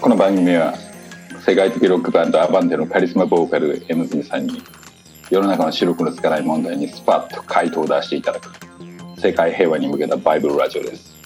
この番組は世界的ロックバンドアバンテのカリスマボーカル M ズさんに世の中の白黒つかない問題にスパッと回答を出していただく世界平和に向けたバイブルラジオです。